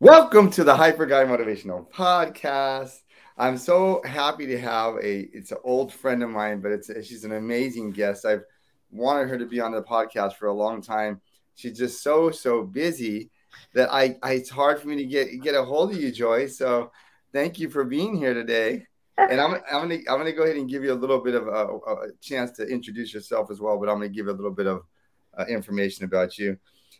Welcome to the Hyper Guy Motivational Podcast. I'm so happy to have a it's an old friend of mine, but it's she's an amazing guest. I've wanted her to be on the podcast for a long time. She's just so so busy that I, I it's hard for me to get get a hold of you, Joy. So thank you for being here today. And I'm, I'm gonna I'm gonna go ahead and give you a little bit of a, a chance to introduce yourself as well, but I'm gonna give a little bit of uh, information about you.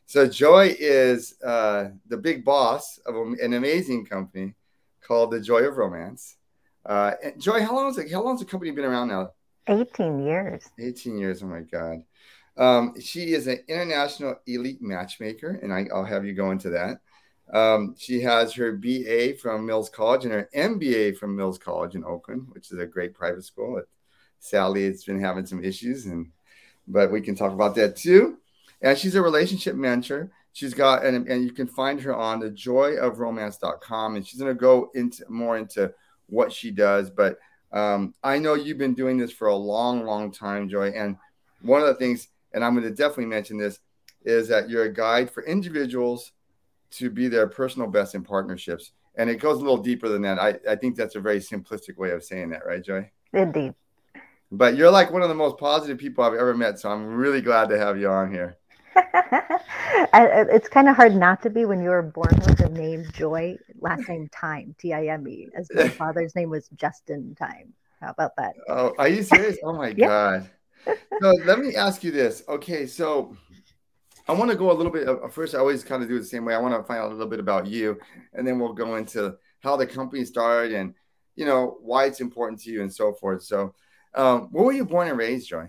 So Joy is uh, the big boss of an amazing company called The Joy of Romance. Uh, Joy, how long has how long has the company been around now? 18 years. 18 years. Oh my God. Um, she is an international elite matchmaker, and I, will have you go into that. Um, she has her BA from Mills College and her MBA from Mills College in Oakland, which is a great private school. Sadly, it's been having some issues, and but we can talk about that too. And she's a relationship mentor. She's got, and, and you can find her on the joyofromance.com. And she's going to go into more into what she does. But um, I know you've been doing this for a long, long time, Joy. And one of the things, and I'm going to definitely mention this, is that you're a guide for individuals to be their personal best in partnerships. And it goes a little deeper than that. I, I think that's a very simplistic way of saying that, right, Joy? Indeed. But you're like one of the most positive people I've ever met. So I'm really glad to have you on here. it's kind of hard not to be when you were born with the name Joy, last name Time, T I M E, as my father's name was Justin Time. How about that? Oh, are you serious? Oh my yeah. God. So let me ask you this. Okay, so I want to go a little bit. Uh, first, I always kind of do it the same way. I want to find out a little bit about you, and then we'll go into how the company started and you know why it's important to you and so forth. So, um, where were you born and raised, Joy?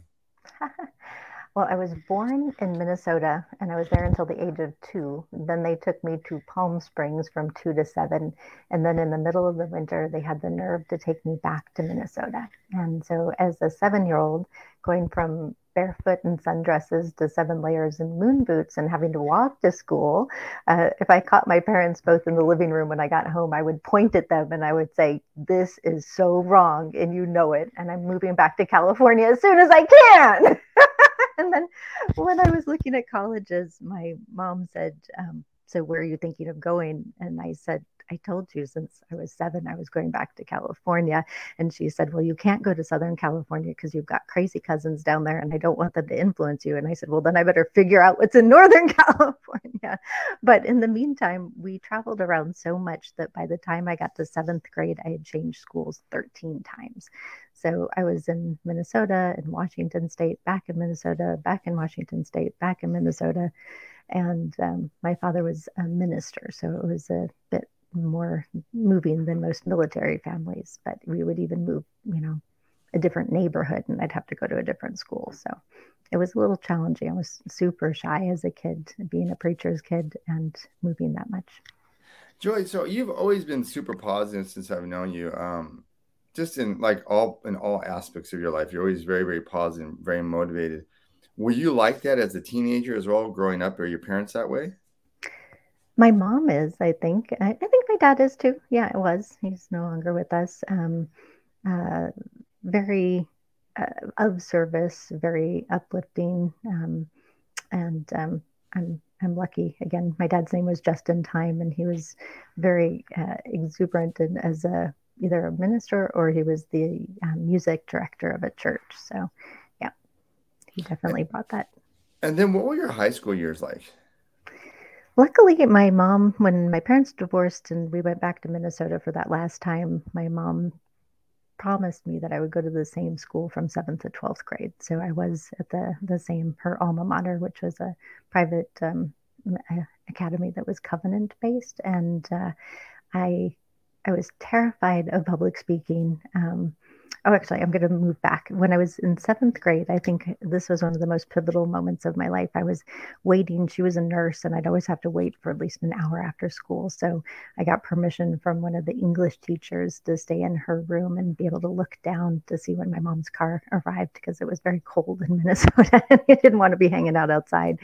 Well, I was born in Minnesota and I was there until the age of two. Then they took me to Palm Springs from two to seven. And then in the middle of the winter, they had the nerve to take me back to Minnesota. And so, as a seven year old, going from barefoot and sundresses to seven layers and moon boots and having to walk to school. Uh, if I caught my parents both in the living room when I got home, I would point at them and I would say, This is so wrong, and you know it. And I'm moving back to California as soon as I can. and then when I was looking at colleges, my mom said, um, So where are you thinking of going? And I said, I told you since I was seven, I was going back to California. And she said, Well, you can't go to Southern California because you've got crazy cousins down there and I don't want them to influence you. And I said, Well, then I better figure out what's in Northern California. But in the meantime, we traveled around so much that by the time I got to seventh grade, I had changed schools 13 times. So I was in Minnesota and Washington State, back in Minnesota, back in Washington State, back in Minnesota. And um, my father was a minister, so it was a bit more moving than most military families. But we would even move, you know, a different neighborhood, and I'd have to go to a different school. So it was a little challenging. I was super shy as a kid, being a preacher's kid and moving that much. Joy, so you've always been super positive since I've known you. Um, just in like all in all aspects of your life you're always very very positive very motivated. Were you like that as a teenager as well growing up? Or your parents that way? My mom is i think. I, I think my dad is too. Yeah it was. He's no longer with us. Um, uh, very uh, of service very uplifting. Um, and um, i'm I'm lucky. Again, my dad's name was Justin Time, and he was very uh, exuberant and as a either a minister or he was the um, music director of a church. So, yeah, he definitely brought that. And then, what were your high school years like? Luckily, my mom, when my parents divorced and we went back to Minnesota for that last time, my mom promised me that I would go to the same school from seventh to twelfth grade. So I was at the the same her alma mater, which was a private um, academy that was covenant based, and uh, I I was terrified of public speaking. Um, oh, actually, I'm going to move back. When I was in seventh grade, I think this was one of the most pivotal moments of my life. I was waiting. She was a nurse, and I'd always have to wait for at least an hour after school. So I got permission from one of the English teachers to stay in her room and be able to look down to see when my mom's car arrived because it was very cold in Minnesota and I didn't want to be hanging out outside.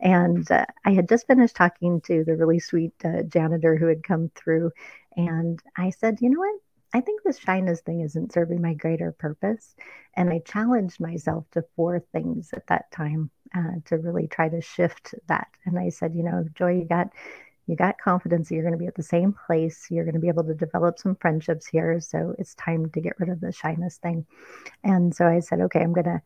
And uh, I had just finished talking to the really sweet uh, janitor who had come through and I said, you know what? I think this shyness thing isn't serving my greater purpose. And I challenged myself to four things at that time uh, to really try to shift that. And I said, you know, Joy, you got you got confidence you're going to be at the same place. You're going to be able to develop some friendships here. So it's time to get rid of the shyness thing. And so I said, okay, I'm going to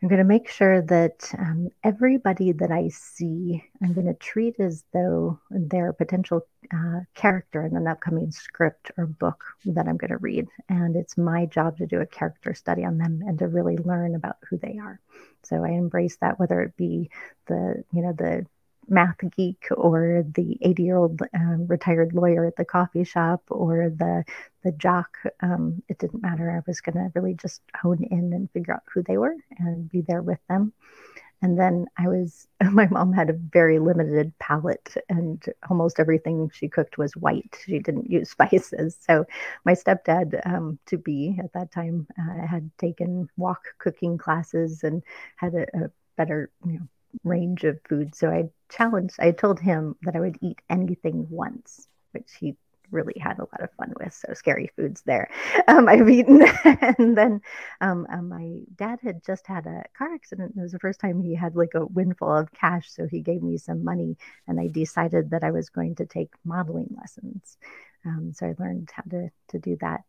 I'm going to make sure that um, everybody that I see, I'm going to treat as though they're a potential uh, character in an upcoming script or book that I'm going to read. And it's my job to do a character study on them and to really learn about who they are. So I embrace that, whether it be the, you know, the math geek or the 80 year old um, retired lawyer at the coffee shop or the the jock um, it didn't matter. I was going to really just hone in and figure out who they were and be there with them. And then i was my mom had a very limited palate and almost everything she cooked was white. She didn't use spices. So my stepdad um, to be at that time uh, had taken wok cooking classes and had a, a better you know range of food. So I challenged, I told him that I would eat anything once, which he really had a lot of fun with. So scary foods there. Um, I've eaten. and then um, uh, my dad had just had a car accident. It was the first time he had like a windfall of cash. So he gave me some money and I decided that I was going to take modeling lessons. Um, so I learned how to, to do that.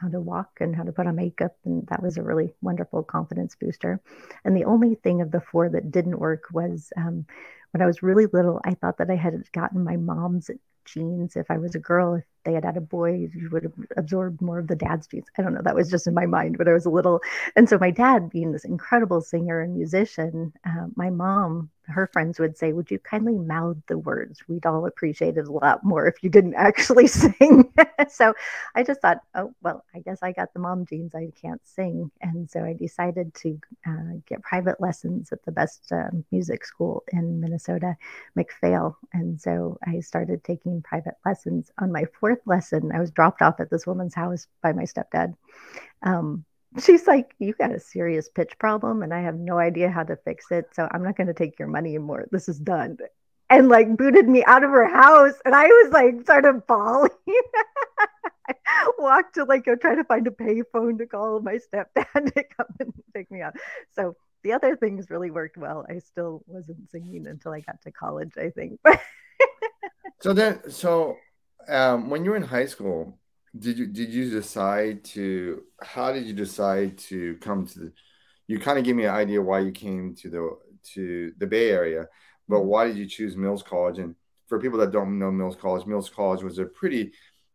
How to walk and how to put on makeup. And that was a really wonderful confidence booster. And the only thing of the four that didn't work was um, when I was really little, I thought that I had gotten my mom's genes. If I was a girl, if they had had a boy, you would have absorbed more of the dad's genes. I don't know. That was just in my mind when I was a little. And so my dad, being this incredible singer and musician, uh, my mom her friends would say, Would you kindly mouth the words? We'd all appreciate it a lot more if you didn't actually sing. so I just thought, Oh, well, I guess I got the mom genes. I can't sing. And so I decided to uh, get private lessons at the best uh, music school in Minnesota, MacPhail. And so I started taking private lessons. On my fourth lesson, I was dropped off at this woman's house by my stepdad. Um, she's like, You got a serious pitch problem, and I have no idea how to fix it. So I'm not going to take your money anymore. This is done. And like booted me out of her house. And I was like, started bawling. walked to like go try to find a payphone to call my stepdad to come and pick me up. So the other things really worked well. I still wasn't singing until I got to college, I think. so then, so um, when you were in high school, did you did you decide to how did you decide to come to the you kind of gave me an idea why you came to the to the bay area but why did you choose mills college? And for people that don't know mills college mills college was a pretty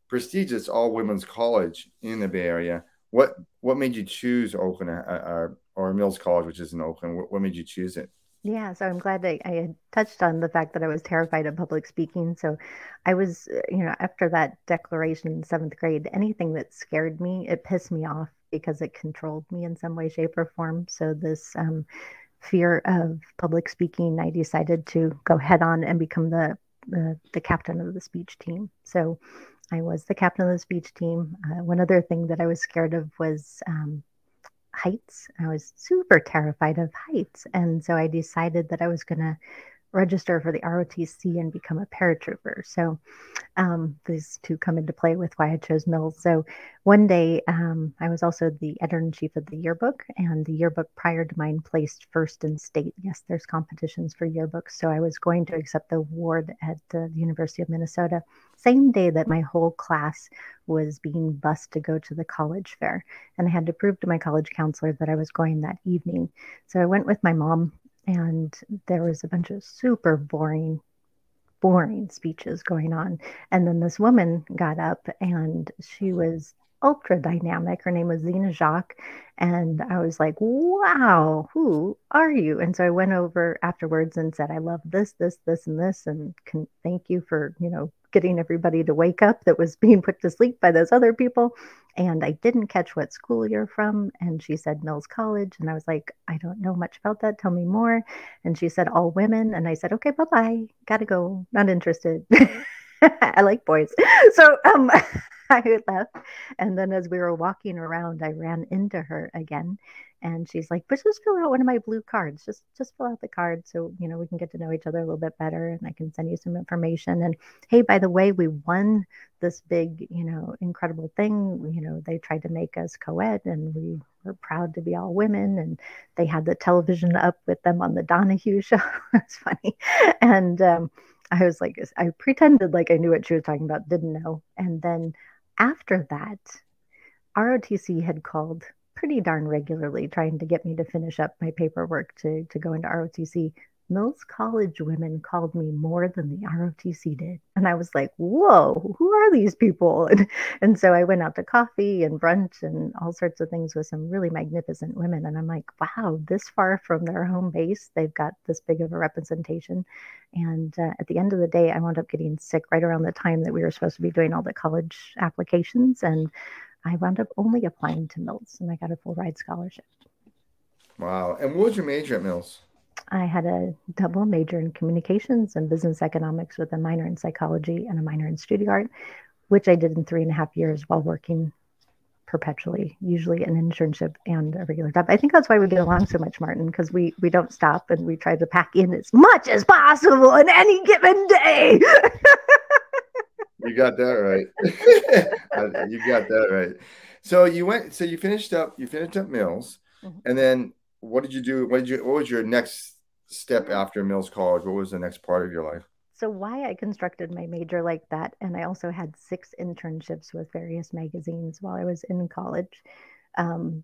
prestigious all women's college in the bay area. What what made you choose oakland or, uh, or, uh, or mills college which is in oakland? What, what made you choose it yeah, so I'm glad that I had touched on the fact that I was terrified of public speaking. So I was, uh, you know, after that declaration in seventh grade, anything that scared me, it pissed me off because it controlled me in some way, shape, or form. So this um, fear of public speaking, I decided to go head on and become the the, the captain of the speech team. So I was the captain of the speech team. Uh, one other thing that I was scared of was um, heights. I was super terrified of heights. And so I decided that I was going to register for the ROTC and become a paratrooper. So um, these two come into play with why I chose Mills. So one day um, I was also the editor in chief of the yearbook, and the yearbook prior to mine placed first in state. Yes, there's competitions for yearbooks. So I was going to accept the award at the University of Minnesota, same day that my whole class was being bused to go to the college fair. And I had to prove to my college counselor that I was going that evening. So I went with my mom and there was a bunch of super boring boring speeches going on. And then this woman got up and she was ultra dynamic. Her name was zena jacques and i was like wow who are you? And so i went over afterwards and said i love this this this and this and can thank you for you know getting everybody to wake up that was being put to sleep by those other people. And I didn't catch what school you're from. And she said Mills College. And I was like, I don't know much about that. Tell me more. And she said, all women. And I said, okay, bye bye. Gotta go. Not interested. I like boys. So um, I left. And then as we were walking around, I ran into her again and she's like but just fill out one of my blue cards. Just just fill out the card so you know we can get to know each other a little bit better and i can send you some information. And hey by the way we won this big you know incredible thing. You know they tried to make us co-ed and we were proud to be all women and they had the television up with them on the donahue show. It's funny. And um, I was like, I pretended like I knew what she was talking about, didn't know. And then after that, ROTC had called pretty darn regularly trying to get me to finish up my paperwork to, to go into ROTC. Mills College women called me more than the ROTC did. And I was like, whoa, who are these people? And, and so I went out to coffee and brunch and all sorts of things with some really magnificent women. And I'm like, wow, this far from their home base, they've got this big of a representation. And uh, at the end of the day, I wound up getting sick right around the time that we were supposed to be doing all the college applications. And I wound up only applying to Mills and I got a full ride scholarship. Wow. And what was your major at Mills? I had a double major in communications and business economics with a minor in psychology and a minor in studio art, which I did in three and a half years while working perpetually, usually an internship and a regular job. I think that's why we get along so much, Martin, because we we don't stop and we try to pack in as much as possible in any given day. you got that right. you got that right. So you went. So you finished up. You finished up Mills, mm-hmm. and then what did you do? What did you? What was your next step after Mills College? What was the next part of your life? So why I constructed my major like that, and I also had six internships with various magazines while I was in college, um,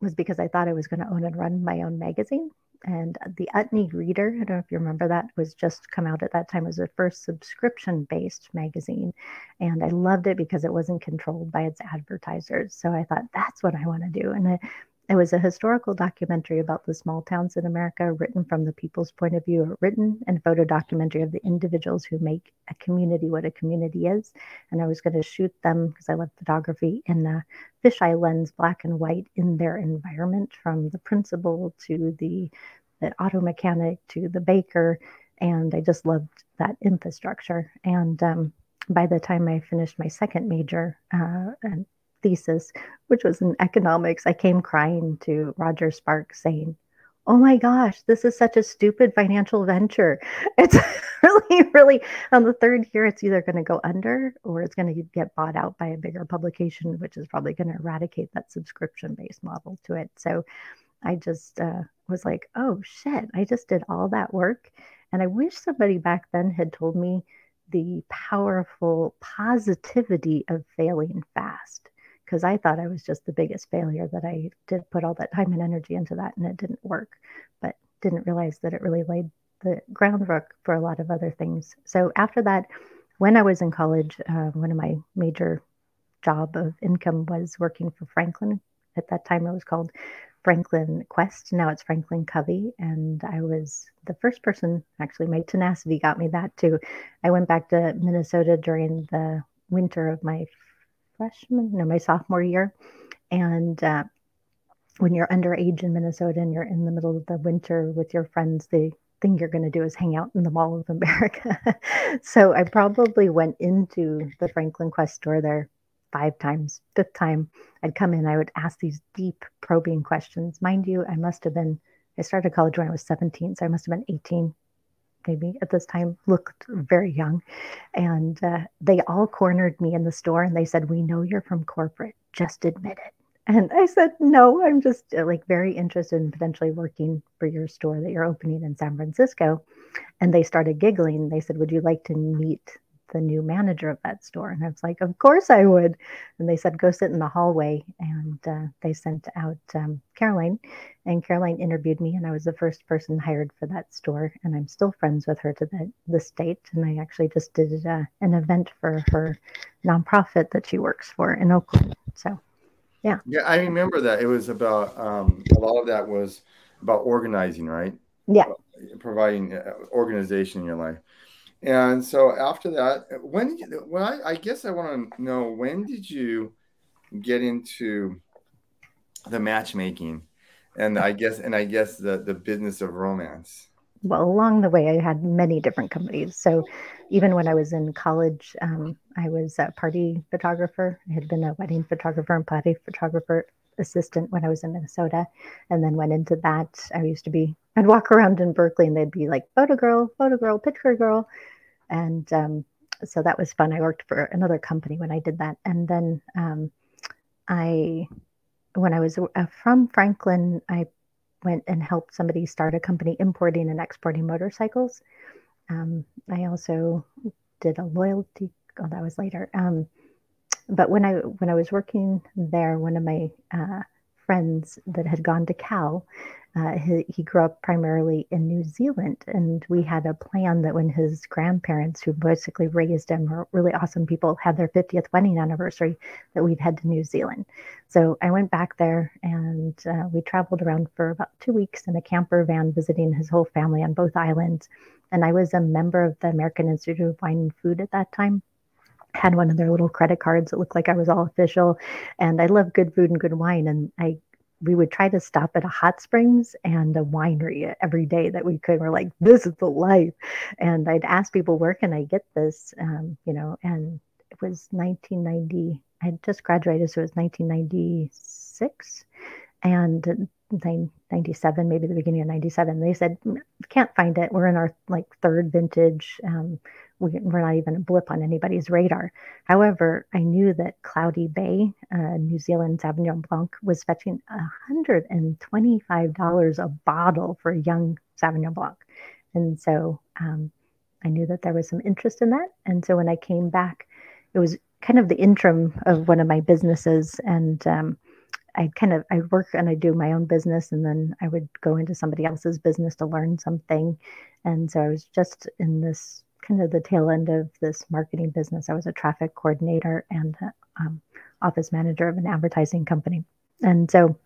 was because I thought I was going to own and run my own magazine. And the Utne Reader, I don't know if you remember that, was just come out at that time. It was the first subscription based magazine. And I loved it because it wasn't controlled by its advertisers. So I thought, that's what I want to do. And I, it was a historical documentary about the small towns in America, written from the people's point of view, or written and photo documentary of the individuals who make a community what a community is. And I was going to shoot them because I love photography in a fisheye lens, black and white, in their environment, from the principal to the, the auto mechanic to the baker. And I just loved that infrastructure. And um, by the time I finished my second major, uh, and thesis, which was in economics, I came crying to Roger Sparks saying, Oh my gosh, this is such a stupid financial venture. It's really, really, on the third year, it's either going to go under or it's going to get bought out by a bigger publication, which is probably going to eradicate that subscription based model to it. So I just uh, was like, oh shit, I just did all that work. And I wish somebody back then had told me the powerful positivity of failing fast because I thought I was just the biggest failure that I did put all that time and energy into that and it didn't work, but didn't realize that it really laid the groundwork for a lot of other things. So after that, when I was in college, uh, one of my major job of income was working for Franklin. At that time, it was called Franklin Quest. Now it's Franklin Covey. And I was the first person, actually, my tenacity got me that too. I went back to Minnesota during the winter of my freshman, no, my sophomore year. And uh, when you're underage in Minnesota and you're in the middle of the winter with your friends, the thing you're going to do is hang out in the Mall of America. so I probably went into the Franklin Quest store there five times. Fifth time I'd come in, I would ask these deep probing questions. Mind you, I must have been, I started college when I was 17, so I must have been 18, maybe at this time looked very young. And uh, they all cornered me in the store and they said, We know you're from corporate, just admit it. And I said, No, I'm just uh, like very interested in potentially working for your store that you're opening in San Francisco. And they started giggling. They said, Would you like to meet the new manager of that store. And I was like, of course I would. And they said, go sit in the hallway. And uh, they sent out um, Caroline, and Caroline interviewed me, and I was the first person hired for that store. And I'm still friends with her to the, this date. And I actually just did uh, an event for her nonprofit that she works for in Oakland. So, yeah. Yeah, I remember that. It was about, um, a lot of that was about organizing, right? Yeah. Providing uh, organization in your life. And so after that, when you, well, I, I guess I want to know when did you get into the matchmaking, and I guess and I guess the the business of romance. Well, along the way, I had many different companies. So even when I was in college, um, I was a party photographer. I had been a wedding photographer and party photographer assistant when I was in Minnesota, and then went into that. I used to be I'd walk around in Berkeley and they'd be like photo girl, photo girl, picture girl, and um, so that was fun. I worked for another company when I did that, and then um, I, when I was uh, from Franklin, I went and helped somebody start a company importing and exporting motorcycles. Um, I also did a loyalty. Oh, that was later. Um, but when I when I was working there, one of my uh, friends that had gone to Cal uh, he, he, grew up primarily in New Zealand, and we had a plan that when his grandparents, who basically raised him, were really awesome people, had their 50th wedding anniversary, that we'd head to New Zealand. So I went back there, and uh, we traveled around for about two weeks in a camper van, visiting his whole family on both islands. And I was a member of the American Institute of Wine and Food at that time had one of their little credit cards that looked like I was all official. And I love good food and good wine. And I we would try to stop at a hot springs and a winery every day that we could. We're like, this is the life. And I'd ask people, where can I get this? Um, you know, and it was 1990. I just graduated, so it was 1996. And 97, maybe the beginning of 97. They said, can't find it. We're in our like third vintage. Um, we, are not even a blip on anybody's radar. However, I knew that Cloudy Bay, uh, New Zealand Sauvignon Blanc, was fetching $125 a bottle for a young Sauvignon Blanc. And so um, I knew that there was some interest in that. And so when I came back, it was kind of the interim of one of my businesses. And um, I kind of I work and I do my own business and then I would go into somebody else's business to learn something. And so I was just in this kind of the tail end of this marketing business. I was a traffic coordinator and um, office manager of an advertising company. And so,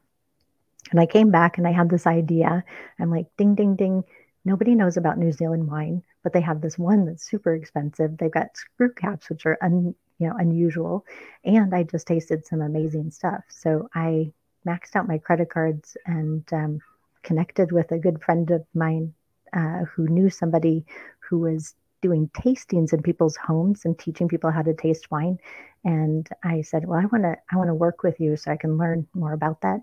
and I came back and I had this idea. I'm like, ding, ding, ding. Nobody knows about New Zealand wine, but they have this one that's super expensive. They've got screw caps, which are un, you know unusual, and I just tasted some amazing stuff. So I maxed out my credit cards and um, connected with a good friend of mine uh, who knew somebody who was doing tastings in people's homes and teaching people how to taste wine. And I said, well, I want to, I want to work with you so I can learn more about that.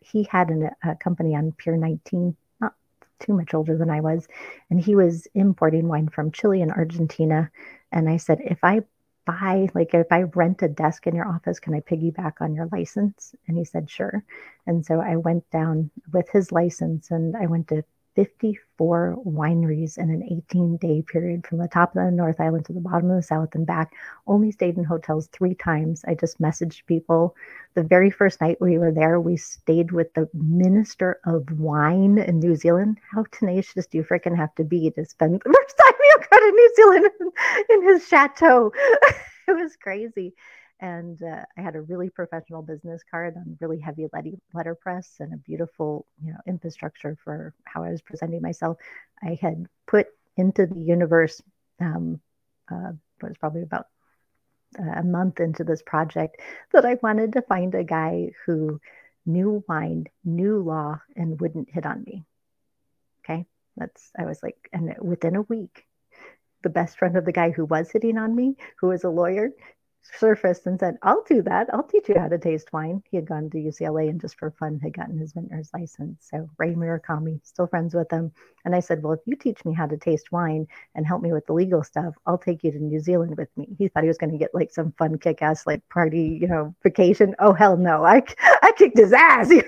He had an, a company on Pier 19, not too much older than I was, and he was importing wine from Chile and Argentina. And I said, if I buy, like if I rent a desk in your office, can I piggyback on your license? And he said, sure. And so I went down with his license and I went to 54 wineries in an 18 day period from the top of the North Island to the bottom of the South and back. Only stayed in hotels three times. I just messaged people. The very first night we were there, we stayed with the Minister of Wine in New Zealand. How tenacious do you freaking have to be to spend the first time you go to New Zealand in, in his chateau? it was crazy and uh, I had a really professional business card on really heavy letterpress and a beautiful, you know, infrastructure for how I was presenting myself. I had put into the universe um, uh, was probably about a month into this project that I wanted to find a guy who knew wine, knew law, and wouldn't hit on me. Okay, that's I was like, and within a week, the best friend of the guy who was hitting on me, who was a lawyer, surfaced and said, I'll do that. I'll teach you how to taste wine. He had gone to UCLA and just for fun had gotten his vintner's license. So Ray Murakami, still friends with him. And I said, Well, if you teach me how to taste wine and help me with the legal stuff, I'll take you to New Zealand with me. He thought he was going to get like some fun kick ass like party, you know, vacation. Oh hell no. I I kicked his ass.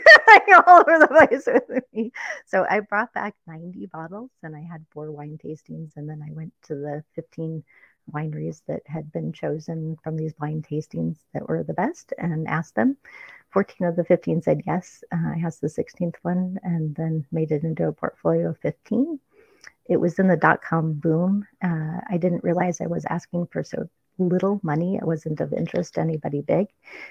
all over the place with me. So I brought back 90 bottles and I had four wine tastings and then I went to the 15 wineries that had been chosen from these blind tastings that were the best and asked them. 14 of the 15 said yes. Uh, I asked the 16th one and then made it into a portfolio of 15. It was in the dot com boom. Uh, I didn't realize I was asking for so little money. It wasn't of interest to anybody big,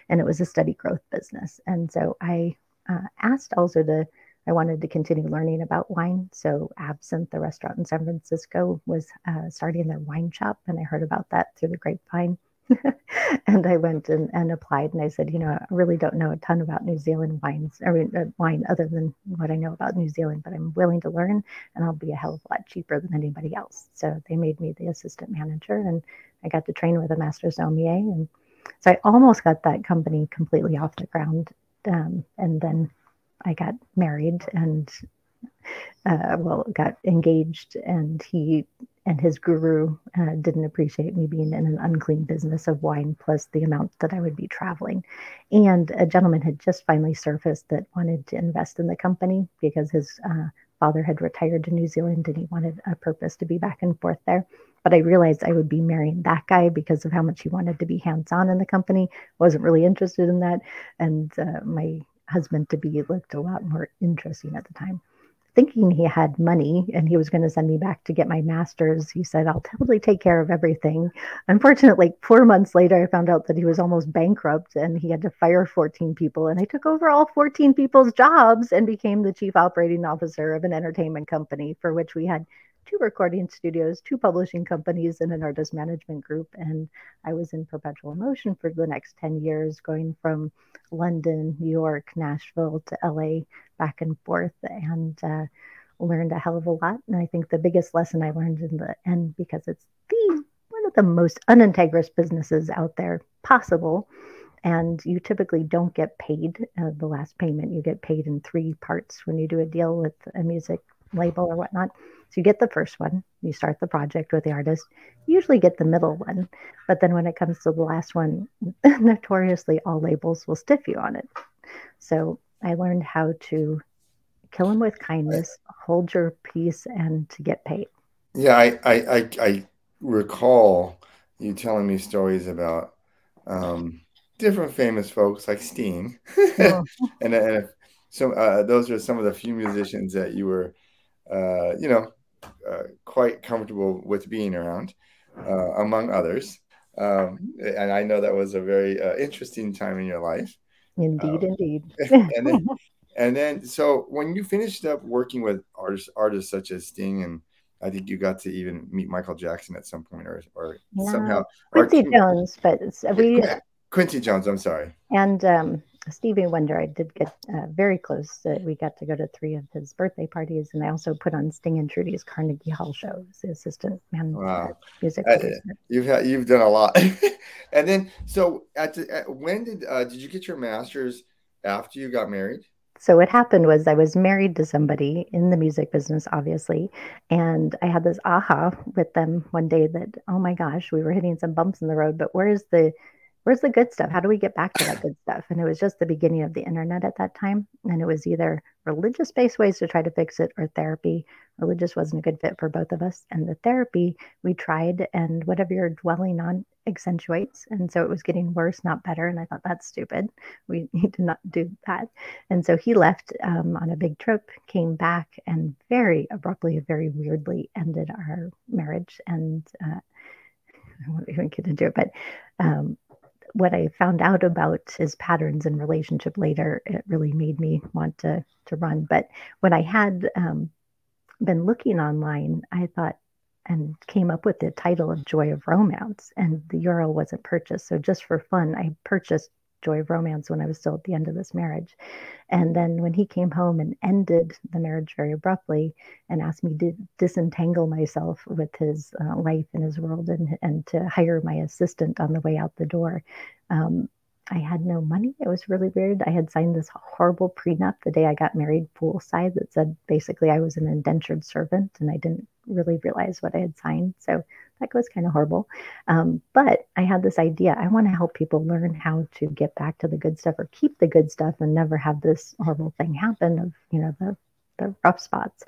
and it was a steady growth business. And so I uh, asked also the I wanted to continue learning about wine. So, Absinthe, the restaurant in San Francisco, was uh, starting their wine shop, and I heard about that through the grapevine. and I went and, and, applied, and I said, you know, I really don't know a ton about New Zealand wines, I mean, uh, wine other than what I know about New Zealand, but I'm willing to learn, and I'll be a hell of a lot cheaper than anybody else. So they made me the assistant manager, and I got to train with a master sommelier, and so I almost got that company completely off the ground. Um, and then I got married and uh, well, got engaged, and he and his guru uh, didn't appreciate me being in an unclean business of wine, plus the amount that I would be traveling. And a gentleman had just finally surfaced that wanted to invest in the company because his uh, father had retired to New Zealand and he wanted a purpose to be back and forth there. But I realized I would be marrying that guy because of how much he wanted to be hands on in the company. Wasn't really interested in that. And uh, my husband to be looked a lot more interesting at the time thinking he had money and he was going to send me back to get my master's. He said, I'll totally take care of everything. Unfortunately, four months later, I found out that he was almost bankrupt and he had to fire 14 people. And I took over all 14 people's jobs and became the chief operating officer of an entertainment company for which we had two recording studios, two publishing companies, and an artist management group. And I was in perpetual motion for the next 10 years, going from London, New York, Nashville to LA, back and forth, and uh, learned a hell of a lot. And I think the biggest lesson I learned in the end, because it's the one of the most unintegrous businesses out there possible. And you typically don't get paid uh, the last payment. You get paid in three parts when you do a deal with a music label or whatnot. So you get the first one, you start the project with the artist, you usually get the middle one. But then when it comes to the last one, notoriously all labels will stiff you on it. So I learned how to kill them with kindness, hold your peace, and to get paid. Yeah, I, I, I, I recall you telling me stories about um, different famous folks like Sting, oh. and, and so uh, those are some of the few musicians that you were, uh, you know, uh, quite comfortable with being around, uh, among others. Um, and I know that was a very uh, interesting time in your life. Indeed, um, indeed. and then, and then, so when you finished up working with artists, artists such as Sting, and I think you got to even meet Michael Jackson at some point, or or no, somehow Quincy Jones, but we Quincy Jones. I'm sorry. And um, Stevie Wonder, I did get uh, very close. Uh, we got to go to three of his birthday parties, and I also put on Sting and Trudie's Carnegie Hall show as assistant man, wow. music uh, You've had, you've done a lot, and then so at, the, at when did uh, did you get your master's after you got married? So what happened was I was married to somebody in the music business, obviously, and I had this aha with them one day that oh my gosh, we were hitting some bumps in the road, but where's the where's the good stuff? How do we get back to that good stuff? And it was just the beginning of the internet at that time. And it was either religious based ways to try to fix it or therapy. Religious wasn't a good fit for both of us. And the therapy we tried, and whatever you're dwelling on accentuates. And so it was getting worse, not better. And I thought, that's stupid. We need to not do that. And so he left um, on a big trip, came back, and very abruptly, very weirdly ended our marriage. And uh, I won't even get into it, but um, what I found out about his patterns in relationship later, it really made me want to to run. But when I had um, been looking online, I thought and came up with the title of Joy of Romance, and the URL wasn't purchased. So just for fun, I purchased Joy of Romance when I was still at the end of this marriage. And then when he came home and ended the marriage very abruptly and asked me to disentangle myself with his uh, life and his world and, and to hire my assistant on the way out the door, um, I had no money. It was really weird. I had signed this horrible prenup the day I got married, poolside, that said basically I was an indentured servant and I didn't really realize what I had signed. So that was kind of horrible. Um, but I had this idea. I want to help people learn how to get back to the good stuff or keep the good stuff and never have this horrible thing happen of, you know, the the rough spots.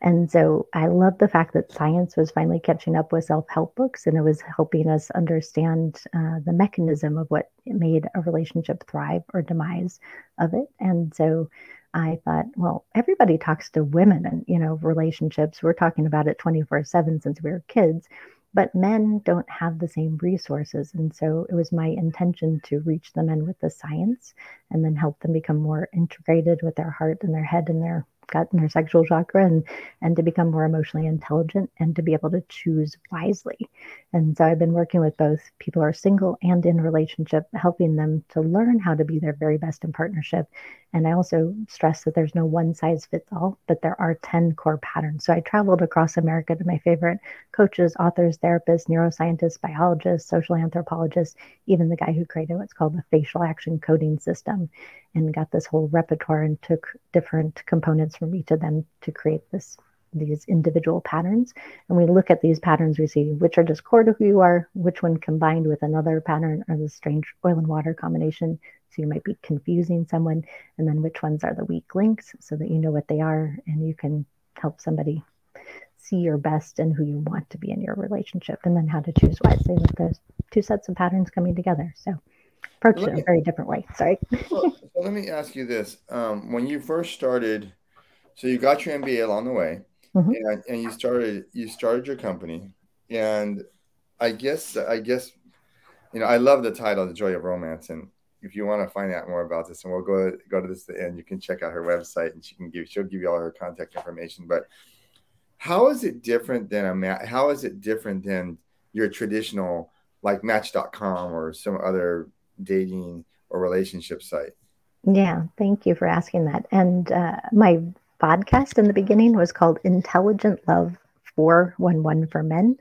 And so I love the fact that science was finally catching up with self help books and it was helping us understand uh, the mechanism of what made a relationship thrive or demise of it. And so I thought, well, everybody talks to women and, you know, relationships. We're talking about it 24 7 since we were kids but men don't have the same resources. And so it was my intention to reach the men with the science and then help them become more integrated with their heart and their head and their gut and their sexual chakra and and to become more emotionally intelligent and to be able to choose wisely. And so i've been working with both people who are single and in relationship helping them to learn how to be their very best in partnership. And i also stress that there's no one size fits all but there are 10 core patterns. So i traveled across america to my favorite coaches authors therapists neuroscientists biologists social anthropologists even the guy who created what's called the facial action coding system and got this whole repertoire and took different components from each of them to create this these individual patterns. And we look at these patterns, we see which are just core to who you are, which one combined with another pattern or the strange oil and water combination. So you might be confusing someone, and then which ones are the weak links so that you know what they are and you can help somebody see your best and who you want to be in your relationship and then how to choose wisely with those two sets of patterns coming together. So approach it in a very different way. Sorry. well, so let me ask you this. Um, when you first started, so you got your MBA along the way mm-hmm. and, and you started, you started your company and I guess, I guess, you know, I love the title, The Joy of Romance. And if you want to find out more about this, and we'll go go to this end, you can check out her website, and she can give she'll give you all her contact information. But how is it different than a ma- how is it different than your traditional like Match.com or some other dating or relationship site? Yeah, thank you for asking that. And uh, my podcast in the beginning was called Intelligent Love 411 for Men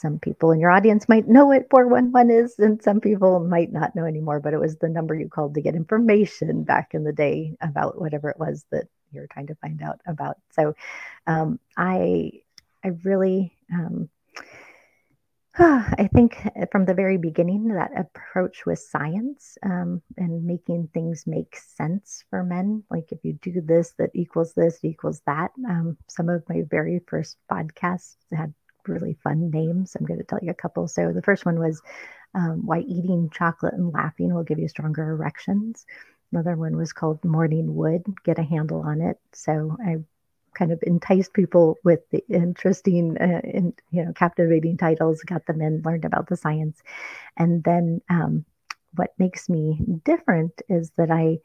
some people in your audience might know what 411 is, and some people might not know anymore, but it was the number you called to get information back in the day about whatever it was that you're trying to find out about. So um, I, I really, um, I think from the very beginning, that approach with science um, and making things make sense for men. Like if you do this, that equals this, equals that. Um, some of my very first podcasts had really fun names. I'm going to tell you a couple. So the first one was um, why eating chocolate and laughing will give you stronger erections. Another one was called Morning Wood, get a handle on it. So I kind of enticed people with the interesting, uh, in, you know, captivating titles, got them in, learned about the science. And then um, what makes me different is that I,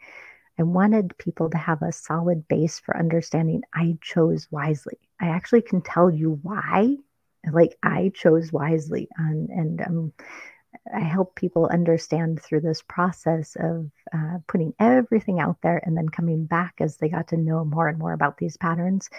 I wanted people to have a solid base for understanding I chose wisely. I actually can tell you why like I chose wisely and and um, I help people understand through this process of uh, putting everything out there and then coming back as they got to know more and more about these patterns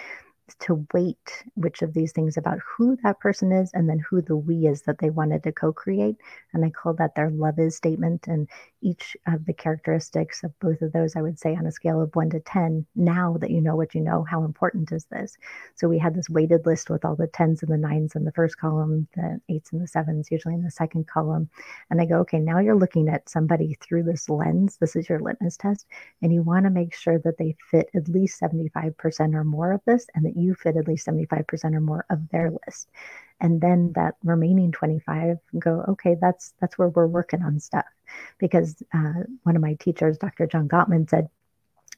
to weight which of these things about who that person is and then who the we is that they wanted to co-create. And i call that their love is statement. And each of the characteristics of both of those i would say on a scale of 1 to 10 now that you know what you know how important is this? So we had this weighted list with all the 10s and the 9s in the first column the 8s and the 7s usually in the second column. And i go okay now you're looking at somebody through this lens. This is your litmus test and you want to make sure that they fit at least 75% or more of this and that you fit at least 75% or more of their list and then that remaining 25 go okay that's that's where we're working on stuff because uh, one of my teachers dr john gottman said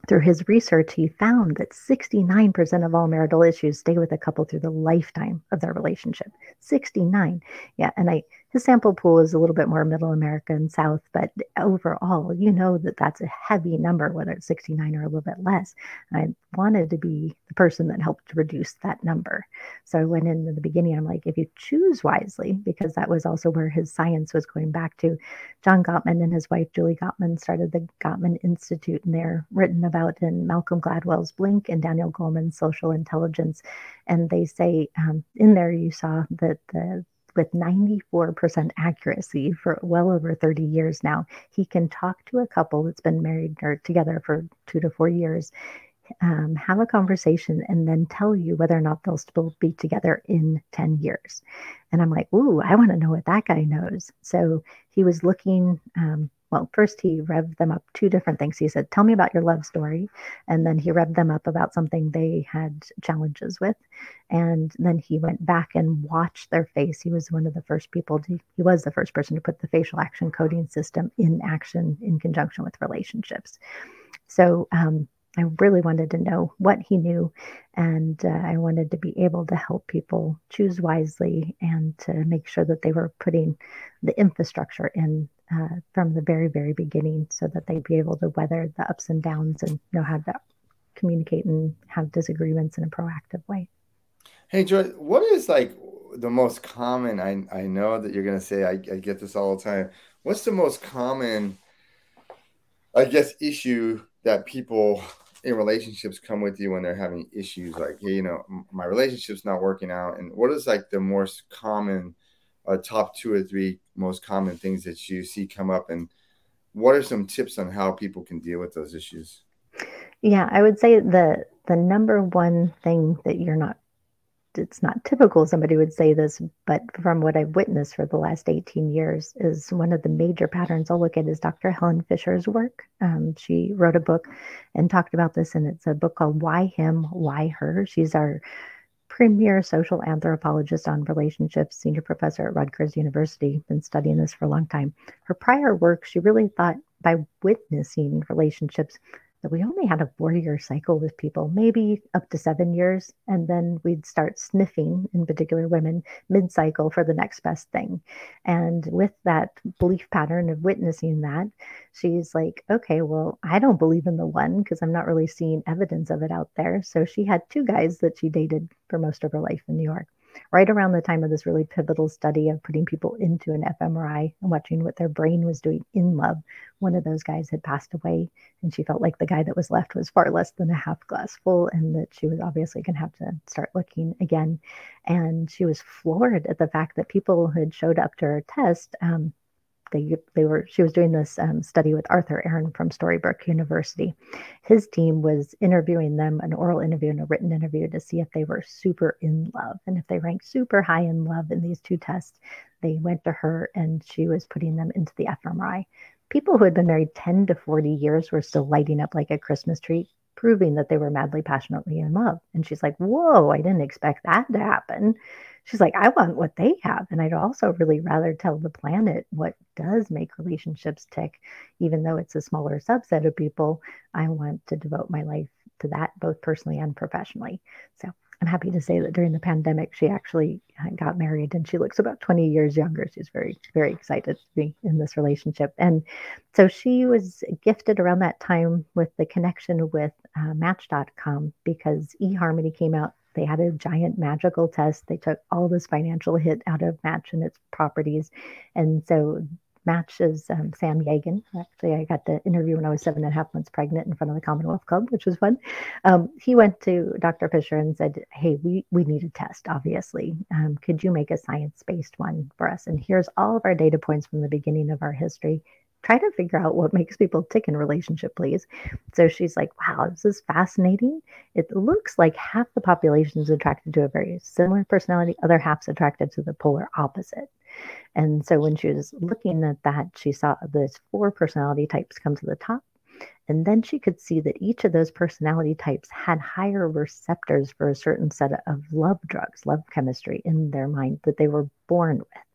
through his research, he found that 69% of all marital issues stay with a couple through the lifetime of their relationship. 69. Yeah. And I, his sample pool is a little bit more middle America and South, but overall, you know that that's a heavy number, whether it's 69 or a little bit less. I wanted to be the person that helped reduce that number. So I went in the beginning, I'm like, if you choose wisely, because that was also where his science was going back to. John Gottman and his wife, Julie Gottman, started the Gottman Institute, and they're written about in Malcolm Gladwell's Blink and Daniel Goleman's Social Intelligence. And they say um, in there, you saw that the with 94% accuracy for well over 30 years now. He can talk to a couple that's been married or together for two to four years, um, have a conversation, and then tell you whether or not they'll still be together in 10 years. And I'm like, ooh, I want to know what that guy knows. So he was looking um, well, first he revved them up two different things. He said, Tell me about your love story. And then he revved them up about something they had challenges with. And then he went back and watched their face. He was one of the first people to, he was the first person to put the facial action coding system in action in conjunction with relationships. So, um, I really wanted to know what he knew, and uh, I wanted to be able to help people choose wisely and to make sure that they were putting the infrastructure in uh, from the very, very beginning so that they'd be able to weather the ups and downs and know how to communicate and have disagreements in a proactive way. Hey, Joy, what is like the most common? I, I know that you're going to say, I, I get this all the time. What's the most common, I guess, issue that people in relationships come with you when they're having issues like, hey, you know, my relationship's not working out? And what is like the most common? uh, top two or three most common things that you see come up and what are some tips on how people can deal with those issues yeah i would say the the number one thing that you're not it's not typical somebody would say this, but from what I've witnessed for the last 18 years, is one of the major patterns I'll look at is Dr. Helen Fisher's work. Um, she wrote a book and talked about this, and it's a book called Why Him, Why Her. She's our premier social anthropologist on relationships, senior professor at Rutgers University, been studying this for a long time. Her prior work, she really thought by witnessing relationships, that we only had a four year cycle with people, maybe up to seven years. And then we'd start sniffing, in particular women, mid cycle for the next best thing. And with that belief pattern of witnessing that, she's like, okay, well, I don't believe in the one because I'm not really seeing evidence of it out there. So she had two guys that she dated for most of her life in New York right around the time of this really pivotal study of putting people into an fMRI and watching what their brain was doing in love, one of those guys had passed away. And she felt like the guy that was left was far less than a half glass full and that she was obviously going to have to start looking again. And she was floored at the fact that people had showed up to her test. Um, they they were she was doing this um, study with Arthur Aron from Stony Brook University. His team was interviewing them an oral interview and a written interview to see if they were super in love and if they ranked super high in love in these two tests. They went to her and she was putting them into the fMRI. People who had been married 10 to 40 years were still lighting up like a Christmas tree, proving that they were madly, passionately in love. And she's like, Whoa, I didn't expect that to happen she's like, I want what they have. And I'd also really rather tell the planet what does make relationships tick, even though it's a smaller subset of people. I want to devote my life to that, both personally and professionally. So I'm happy to say that during the pandemic, she actually uh, got married and she looks about 20 years younger. She's very, very excited to be in this relationship. And so she was gifted around that time with the connection with uh, Match.com because eHarmony came out they had a giant magical test. They took all this financial hit out of Match and its properties. And so Match is um, Sam Yagan. Actually, I got the interview when I was seven and a half months pregnant in front of the Commonwealth Club, which was fun. Um, he went to Dr. Fisher and said, Hey, we, we need a test, obviously. Um, could you make a science based one for us? And here's all of our data points from the beginning of our history try to figure out what makes people tick in relationship, please. So she's like, wow, this is fascinating. It looks like half the population is attracted to a very similar personality, other half's attracted to the polar opposite. And so when she was looking at that, she saw those four personality types come to the top. And then she could see that each of those personality types had higher receptors for a certain set of love drugs, love chemistry in their mind that they were born with.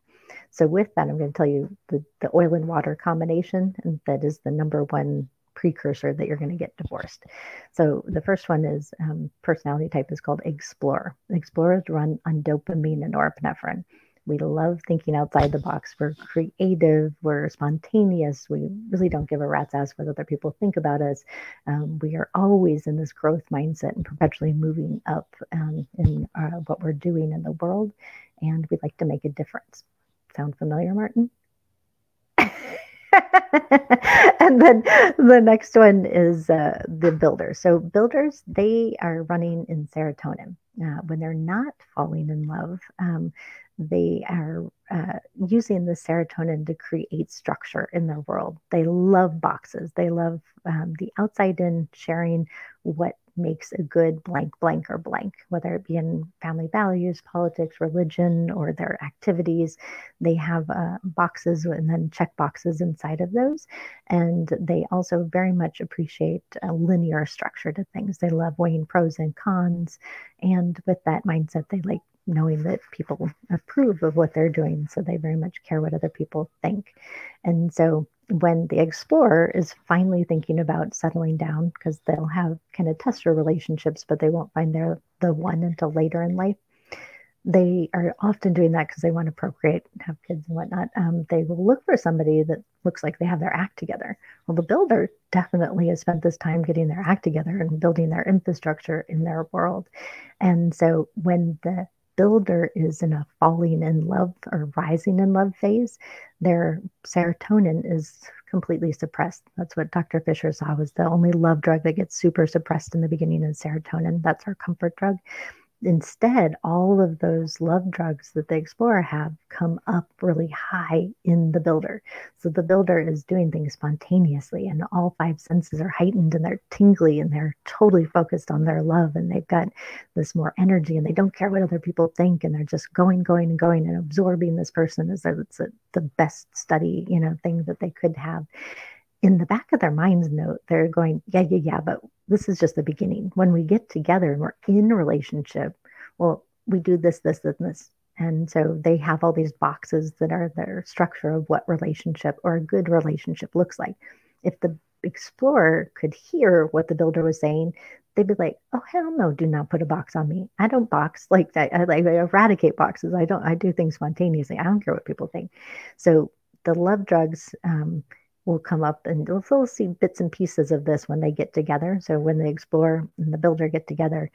So with that, I'm going to tell you the, the oil and water combination, and that is the number one precursor that you're going to get divorced. So the first one is um, personality type is called explorer. Explorers run on dopamine and norepinephrine. We love thinking outside the box. We're creative. We're spontaneous. We really don't give a rat's ass what other people think about us. Um, we are always in this growth mindset and perpetually moving up um, in uh, what we're doing in the world. And we like to make a difference. Sound familiar, Martin? and then the next one is uh, the builders. So builders, they are running in serotonin. Uh, when they're not falling in love, um, they are uh, using the serotonin to create structure in their world. They love boxes. They love um, the outside in sharing what makes a good blank, blank, or blank, whether it be in family values, politics, religion, or their activities. They have uh, boxes and then check boxes inside of those. And they also very much appreciate a linear structure to things. They love weighing pros and cons. And with that mindset, they like knowing that people approve of what they're doing. So they very much care what other people think. And so when the explorer is finally thinking about settling down, because they'll have kind of tester relationships, but they won't find their the one until later in life. They are often doing that because they want to procreate, have kids and whatnot. Um, they will look for somebody that looks like they have their act together. Well, the builder definitely has spent this time getting their act together and building their infrastructure in their world. And so when the builder is in a falling in love or rising in love phase, their serotonin is completely suppressed. That's what Dr. Fisher saw was the only love drug that gets super suppressed in the beginning is serotonin. That's our comfort drug. Instead, all of those love drugs that the explorer have come up really high in the builder. So the builder is doing things spontaneously, and all five senses are heightened and they're tingly and they're totally focused on their love. And they've got this more energy and they don't care what other people think. And they're just going, going, and going and absorbing this person as though it's a, the best study, you know, thing that they could have in the back of their minds note they're going yeah yeah yeah but this is just the beginning. When we get together and we're in relationship well we do this this and this. And so they have all these boxes that are their structure of what relationship or a good relationship looks like. If the explorer could hear what the builder was saying they'd be like oh hell no do not put a box on me. I don't box like that. I like I eradicate boxes. I don't i do things spontaneously. I don't care what people think. So the love drugs um, will come up and we'll see bits and pieces of this when they get together. So when the explorer and the builder get together,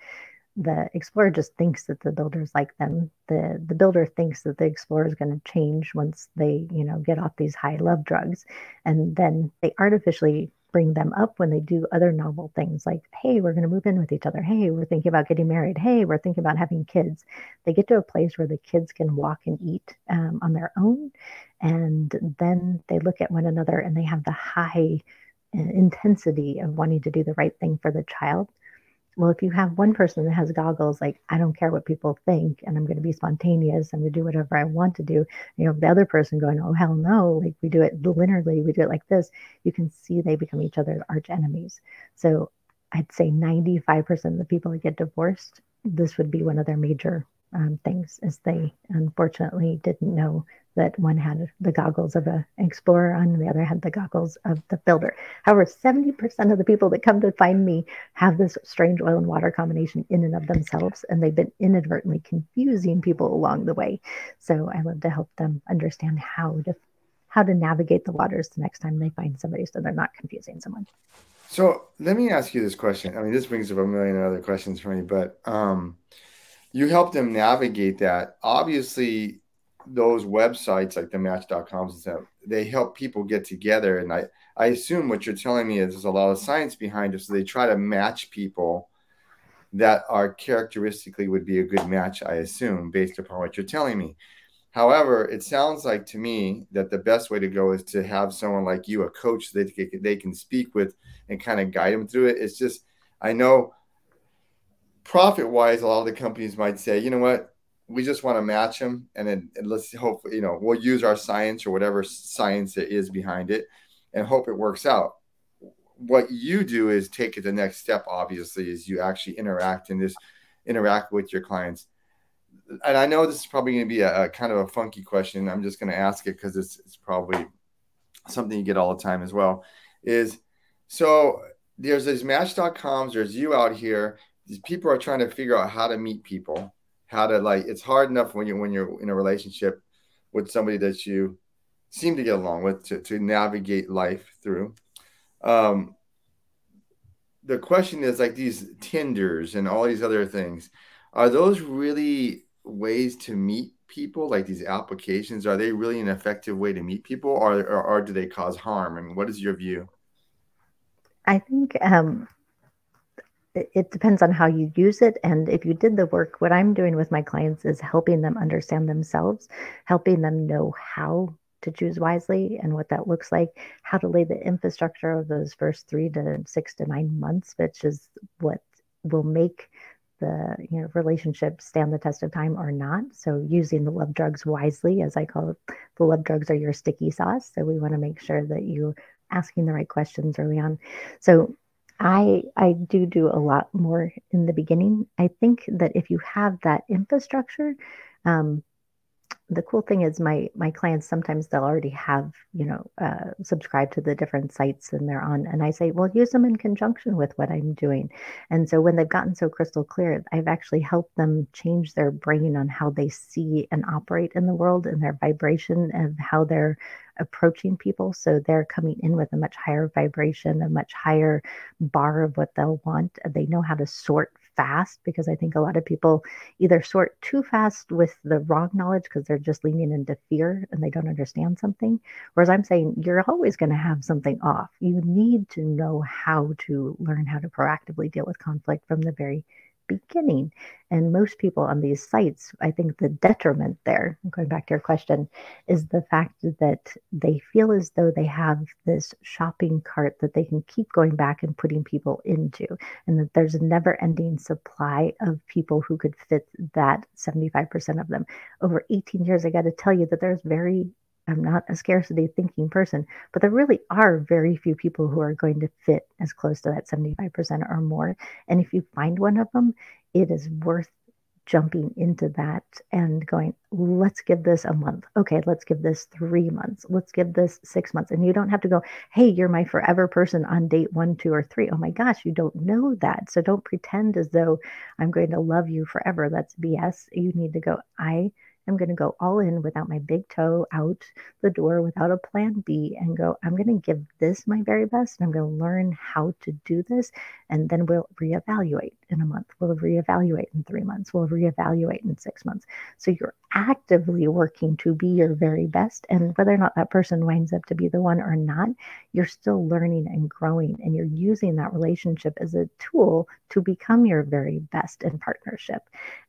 the explorer just thinks that the builder's like them. The the builder thinks that the explorer is going to change once they, you know, get off these high love drugs. And then they artificially bring them up when they do other novel things like, hey, we're going to move in with each other. Hey, we're thinking about getting married. Hey, we're thinking about having kids. They get to a place where the kids can walk and eat um, on their own. And then they look at one another and they have the high uh, intensity of wanting to do the right thing for the child. Well, if you have one person that has goggles, like, I don't care what people think, and I'm going to be spontaneous, I'm going to do whatever I want to do, you know, the other person going, oh, hell no, like we do it linearly, we do it like this, you can see they become each other's arch enemies. So I'd say 95% of the people that get divorced, this would be one of their major um, things, as they unfortunately didn't know that one had the goggles of an explorer on, and the other had the goggles of the builder. However, 70% of the people that come to find me have this strange oil and water combination in and of themselves, and they've been inadvertently confusing people along the way. So I love to help them understand how to how to navigate the waters the next time they find somebody so they're not confusing someone. So let me ask you this question. I mean, this brings up a million other questions for me, but um, you help them navigate that. Obviously, those websites like the match.coms and stuff, they help people get together. And I, I assume what you're telling me is there's a lot of science behind it. So they try to match people that are characteristically would be a good match, I assume, based upon what you're telling me. However, it sounds like to me that the best way to go is to have someone like you, a coach that they, they can speak with and kind of guide them through it. It's just, I know profit wise, a lot of the companies might say, you know what, we just want to match them and then and let's hope you know we'll use our science or whatever science it is behind it and hope it works out. What you do is take it the next step obviously is you actually interact and this interact with your clients. And i know this is probably going to be a, a, kind of a funky question. I'm just going to ask it because it's, it's probably something you get all the time as well is so there's these match.coms there's you out here people are trying to figure out how to meet people how to like it's hard enough when you're when you're in a relationship with somebody that you seem to get along with to, to navigate life through. Um the question is like these tinders and all these other things are those really ways to meet people? Like these applications are they really an effective way to meet people or, or, or do they cause harm? I and mean, what is your view? I think um it depends on how you use it. And if you did the work, what I'm doing with my clients is helping them understand themselves, helping them know how to choose wisely and what that looks like, how to lay the infrastructure of those first three to six to nine months, which is what will make the you know relationship stand the test of time or not. So using the love drugs wisely, as I call it, the love drugs are your sticky sauce. So we want to make sure that you asking the right questions early on. So I I do do a lot more in the beginning. I think that if you have that infrastructure, um, the cool thing is my my clients sometimes they'll already have you know uh, subscribe to the different sites and they're on and i say well use them in conjunction with what i'm doing. And so when they've gotten so crystal clear i've actually helped them change their brain on how they see and operate in the world and their vibration of how they're approaching people. So they're coming in with a much higher vibration a much higher bar of what they'll want. They know how to sort fast because I think a lot of people either sort too fast with the wrong knowledge because they're just leaning into fear and they don't understand something. Whereas I'm saying you're always going to have something off. You need to know how to learn how to proactively deal with conflict from the very beginning. And most people on these sites, I think the detriment there, going back to your question, is the fact that they feel as though they have this shopping cart that they can keep going back and putting people into, and that there's a never ending supply of people who could fit that 75% of them. Over 18 years, I got to tell you that there's very I'm not a scarcity thinking person, but there really are very few people who are going to fit as close to that 75% or more. And if you find one of them, it is worth jumping into that and going, let's give this a month. Okay, let's give this three months. Let's give this six months. And you don't have to go, hey, you're my forever person on date one, two, or three. Oh my gosh, you don't know that. So don't pretend as though I'm going to love you forever. That's BS. You need to go, I I'm going to go all in without my big toe out the door without a plan B and go, I'm going to give this my very best and I'm going to learn how to do this. And then we'll reevaluate in a month. We'll reevaluate in three months. We'll reevaluate in six months. So you're actively working to be your very best. And whether or not that person winds up to be the one or not, you're still learning and growing. And you're using that relationship as a tool to become your very best in partnership.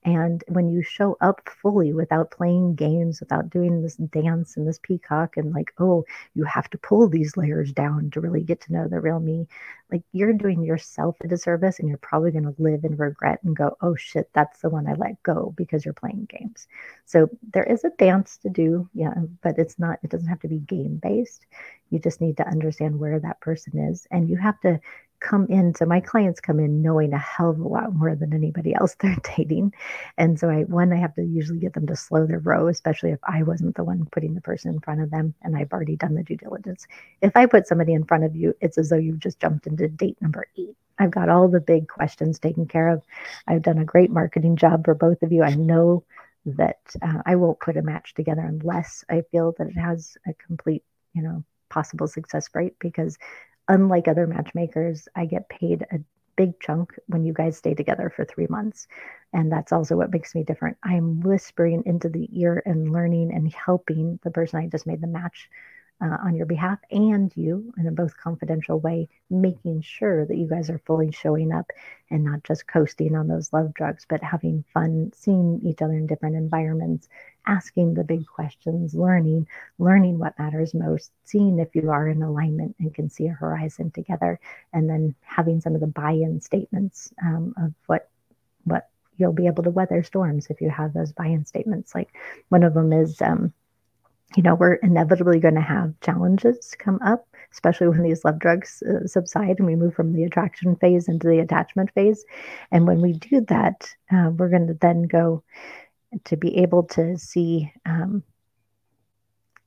And when you show up fully without playing games, without doing this dance and this peacock, and like, oh, you have to pull these layers down to really get to know the real me, like you're doing yourself a disservice and you're probably going to live in regret and go, oh shit, that's the one I let go because you're playing games. So there is a dance to do, yeah, but it's not, it doesn't have to be game based. You just need to understand where that person is and you have to come in. So my clients come in knowing a hell of a lot more than anybody else they're dating. And so I, one, I have to usually get them to slow their row, especially if I wasn't the one putting the person in front of them and I've already done the due diligence. If I put somebody in front of you, it's as though you've just jumped into date number eight. I've got all the big questions taken care of. I've done a great marketing job for both of you. I know that uh, I won't put a match together unless I feel that it has a complete, you know, possible success rate because unlike other matchmakers, I get paid a big chunk when you guys stay together for three months. And that's also what makes me different. I'm whispering into the ear and learning and helping the person I just made the match uh, on your behalf and you in a both confidential way, making sure that you guys are fully showing up and not just coasting on those love drugs, but having fun, seeing each other in different environments, asking the big questions, learning, learning what matters most, seeing if you are in alignment and can see a horizon together, and then having some of the buy-in statements um, of what what you'll be able to weather storms if you have those buy-in statements. Like one of them is. Um, you know, we're inevitably going to have challenges come up, especially when these love drugs uh, subside and we move from the attraction phase into the attachment phase. And when we do that, uh, we're going to then go to be able to see um,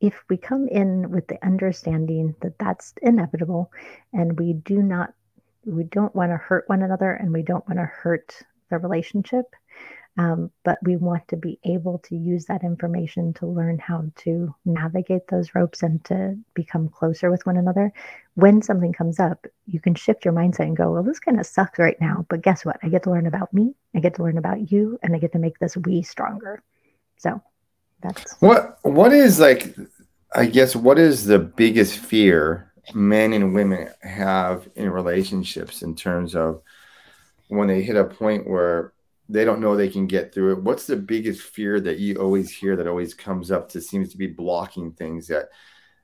if we come in with the understanding that that's inevitable and we do not, we don't want to hurt one another and we don't want to hurt the relationship um, but we want to be able to use that information to learn how to navigate those ropes and to become closer with one another. When something comes up, you can shift your mindset and go, well, this kind of sucks right now. But guess what? I get to learn about me, I get to learn about you, and I get to make this we stronger. So that's what what is like I guess what is the biggest fear men and women have in relationships in terms of when they hit a point where they don't know they can get through it. What's the biggest fear that you always hear that always comes up to seems to be blocking things that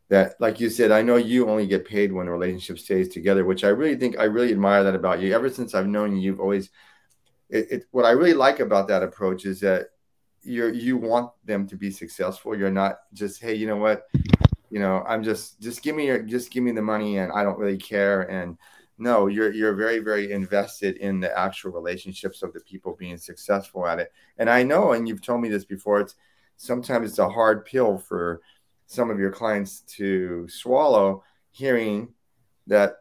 that like you said, I know you only get paid when a relationship stays together, which I really think I really admire that about you. Ever since I've known you, you've always it, it what I really like about that approach is that you're you want them to be successful. You're not just, hey, you know what, you know, I'm just just give me your just give me the money and I don't really care and no you're you're very very invested in the actual relationships of the people being successful at it. And i know and you've told me this before it's sometimes it's a hard pill for some of your clients to swallow hearing that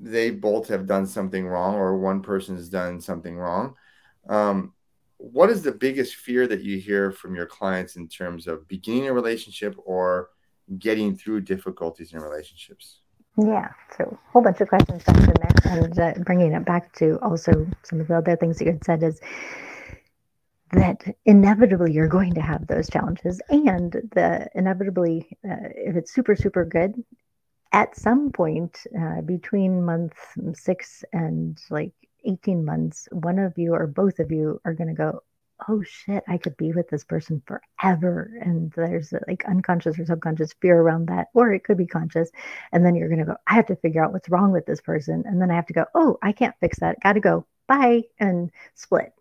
they both have done something wrong or one person has done something wrong. Um, what is the biggest fear that you hear from your clients in terms of beginning a relationship or getting through difficulties in relationships yeah, so a whole bunch of questions in there, and uh, bringing it back to also some of the other things that you had said is that inevitably you're going to have those challenges, and the inevitably, uh, if it's super super good, at some point uh, between month six and like 18 months, one of you or both of you are going to go, oh shit, I could be with this person forever. And there's uh, like unconscious or subconscious fear around that, or it could be conscious. And then you're going to go, I have to figure out what's wrong with this person. And then I have to go, oh, I can't fix that. Got to go. Bye. And split.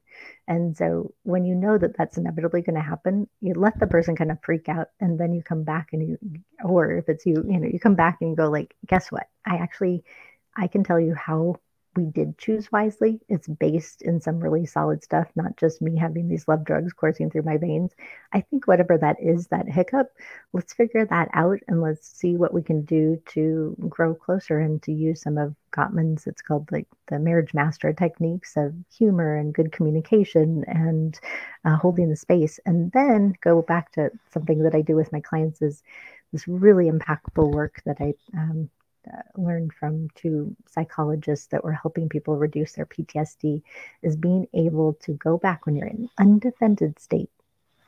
And so when you know that that's inevitably going to happen, you let the person kind of freak out and then you come back and you, or if it's you, you know, you come back and you go like, guess what? I actually, I can tell you how we did choose wisely. It's based in some really solid stuff, not just me having these love drugs coursing through my veins. I think whatever that is, that hiccup, let's figure that out and let's see what we can do to grow closer and to use some of Gottman's, it's called like the marriage master techniques of humor and good communication and uh, holding the space. And then go back to something that I do with my clients is this really impactful work that I um, uh, learned from two psychologists that were helping people reduce their PTSD is being able to go back when you're in an undefended state,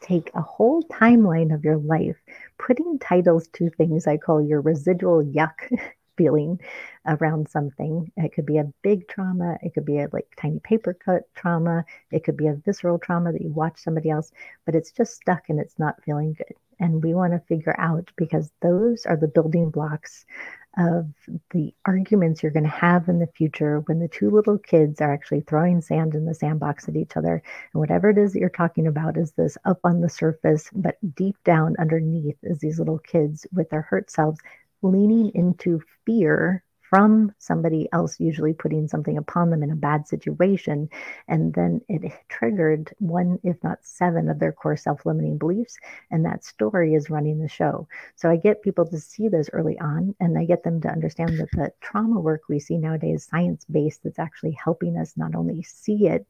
take a whole timeline of your life, putting titles to things I call your residual yuck feeling around something. It could be a big trauma, it could be a like tiny paper cut trauma, it could be a visceral trauma that you watch somebody else, but it's just stuck and it's not feeling good. And we want to figure out because those are the building blocks of the arguments you're going to have in the future when the two little kids are actually throwing sand in the sandbox at each other. And whatever it is that you're talking about is this up on the surface, but deep down underneath is these little kids with their hurt selves leaning into fear from somebody else, usually putting something upon them in a bad situation. And then it triggered one, if not seven, of their core self limiting beliefs. And that story is running the show. So I get people to see this early on, and I get them to understand that the trauma work we see nowadays, science based, that's actually helping us not only see it,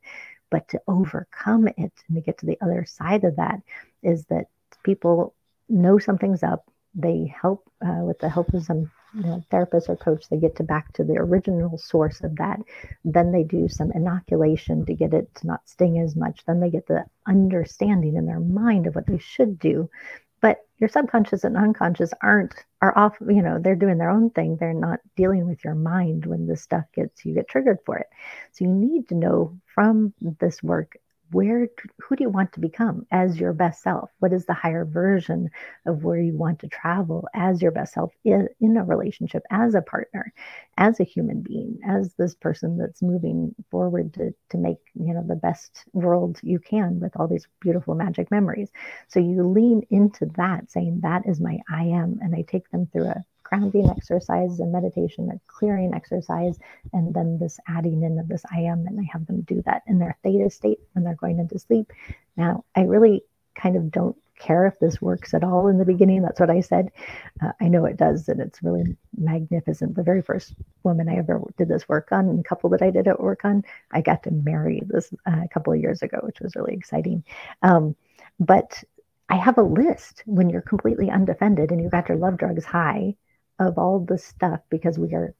but to overcome it and to get to the other side of that is that people know something's up. They help uh, with the help of some you know, therapist or coach, they get to back to the original source of that. Then they do some inoculation to get it to not sting as much. Then they get the understanding in their mind of what they should do. But your subconscious and unconscious aren't are off, you know, they're doing their own thing. They're not dealing with your mind when this stuff gets you get triggered for it. So you need to know from this work where who do you want to become as your best self? What is the higher version of where you want to travel as your best self in, in a relationship as a partner as a human being as this person that's moving forward to to make you know the best world you can with all these beautiful magic memories? So you lean into that saying that is my i am and i take them through a grounding exercise and meditation, a clearing exercise, and then this adding in of this I am. And I have them do that in their theta state when they're going into sleep. Now, I really kind of don't care if this works at all in the beginning. That's what I said. Uh, I know it does, and it's really magnificent. The very first woman I ever did this work on, and couple that I did it work on, I got to marry this uh, a couple of years ago, which was really exciting. Um, but I have a list when you're completely undefended and you got your love drugs high of all the stuff because we are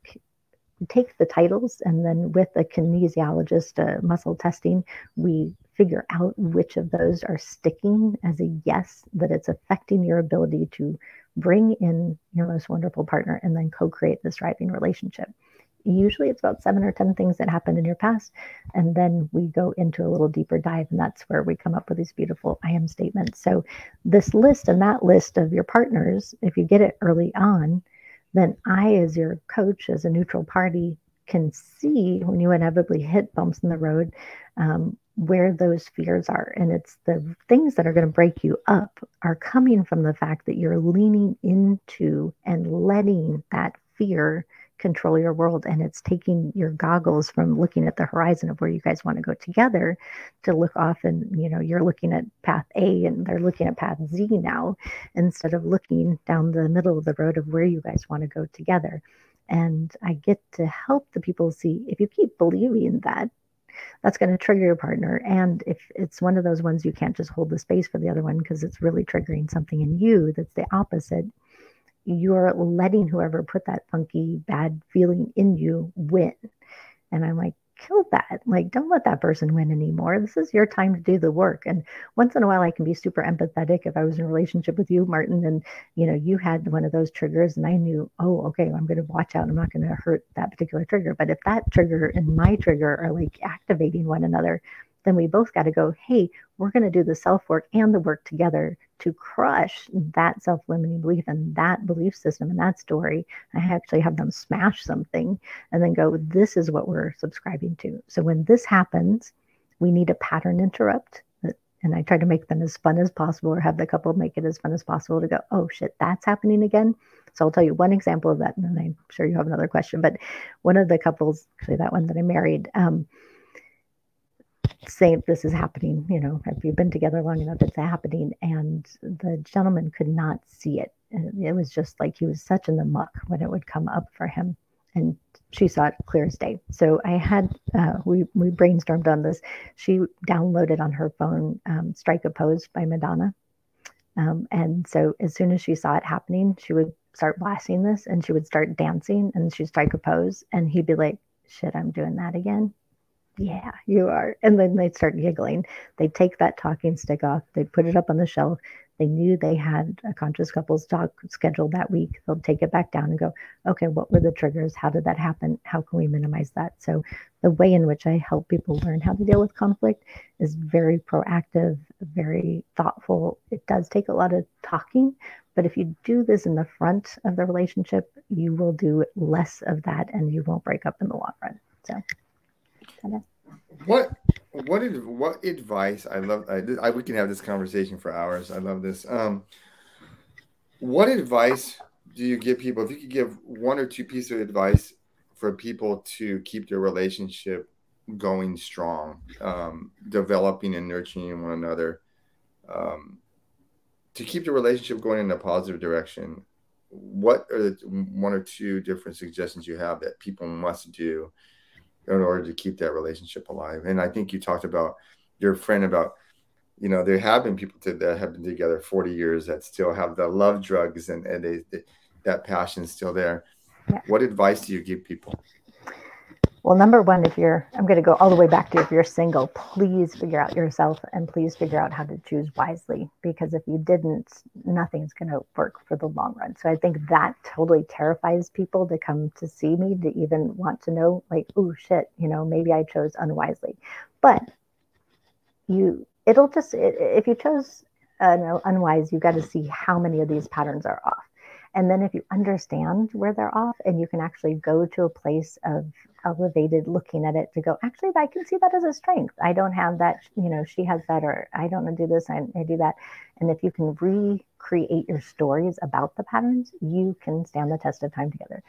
take the titles and then with a kinesiologist uh, muscle testing we figure out which of those are sticking as a yes that it's affecting your ability to bring in your most wonderful partner and then co-create this thriving relationship. Usually it's about seven or ten things that happened in your past and then we go into a little deeper dive and that's where we come up with these beautiful i am statements. So this list and that list of your partners if you get it early on then I, as your coach, as a neutral party, can see when you inevitably hit bumps in the road um, where those fears are. And it's the things that are going to break you up are coming from the fact that you're leaning into and letting that fear control your world and it's taking your goggles from looking at the horizon of where you guys want to go together to look off and you know you're looking at path A and they're looking at path Z now instead of looking down the middle of the road of where you guys want to go together and I get to help the people see if you keep believing that that's going to trigger your partner. And if it's one of those ones you can't just hold the space for the other one because it's really triggering something in you that's the opposite, you're letting whoever put that funky bad feeling in you win. And I'm like, kill that. Like, don't let that person win anymore. This is your time to do the work. And once in a while, I can be super empathetic. If I was in a relationship with you, Martin, and you know, you had one of those triggers, and I knew, oh, okay, I'm going to watch out. I'm not going to hurt that particular trigger. But if that trigger and my trigger are like activating one another, then we both got to go, hey, we're going to do the self work and the work together to crush that self limiting belief and that belief system and that story. I actually have them smash something and then go, this is what we're subscribing to. So when this happens, we need a pattern interrupt. And I try to make them as fun as possible or have the couple make it as fun as possible to go, oh shit, that's happening again. So I'll tell you one example of that. And then I'm sure you have another question. But one of the couples, actually that one that I married, um, say this is happening, you know, if you've been together long enough, it's happening. And the gentleman could not see it. It was just like he was such in the muck when it would come up for him. And she saw it clear as day. So I had, uh, we, we brainstormed on this. She downloaded on her phone um, Strike a Pose by Madonna. Um, and so as soon as she saw it happening, she would start blasting this and she would start dancing and she'd strike a pose. And he'd be like, shit, I'm doing that again yeah, you are. And then they'd start giggling. They'd take that talking stick off, they'd put it up on the shelf. They knew they had a conscious couples talk scheduled that week. They'll take it back down and go, okay, what were the triggers? How did that happen? How can we minimize that? So, the way in which I help people learn how to deal with conflict is very proactive, very thoughtful. It does take a lot of talking, but if you do this in the front of the relationship, you will do less of that and you won't break up in the long run. So, what what what advice? I love. I, I, we can have this conversation for hours. I love this. Um, what advice do you give people? If you could give one or two pieces of advice for people to keep their relationship going strong, um, developing and nurturing one another, um, to keep the relationship going in a positive direction, what are the one or two different suggestions you have that people must do in order to keep that relationship alive. And I think you talked about your friend about, you know, there have been people to, that have been together 40 years that still have the love drugs and, and they, they that passion is still there. Yeah. What advice do you give people? Well, number one, if you're, I'm going to go all the way back to if you're single, please figure out yourself and please figure out how to choose wisely because if you didn't, nothing's going to work for the long run. So I think that totally terrifies people to come to see me to even want to know, like, oh shit, you know, maybe I chose unwisely. But you, it'll just, if you chose uh, unwise, you've got to see how many of these patterns are off. And then if you understand where they're off and you can actually go to a place of elevated looking at it to go, actually, I can see that as a strength. I don't have that, you know, she has that, or I don't do this, I, I do that. And if you can recreate your stories about the patterns, you can stand the test of time together.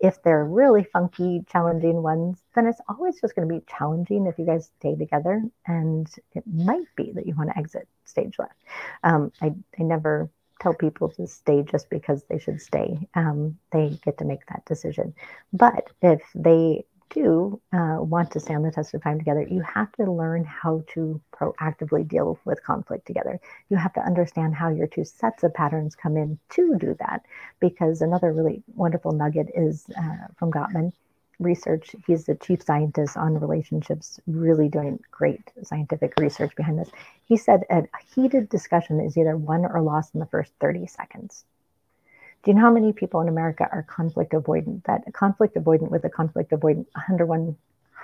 If they're really funky, challenging ones, then it's always just going to be challenging if you guys stay together. And it might be that you want to exit stage left. Um, I, I never tell people to stay just because they should stay. Um, they get to make that decision. But if they do uh, want to stand the test of time together, you have to learn how to proactively deal with conflict together. You have to understand how your two sets of patterns come in to do that. Because another really wonderful nugget is uh, from Gottman research. He's the chief scientist on relationships, really doing great scientific research behind this. He said a heated discussion is either won or lost in the first 30 seconds. Do you know how many people in America are conflict avoidant? That conflict avoidant with a conflict avoidant,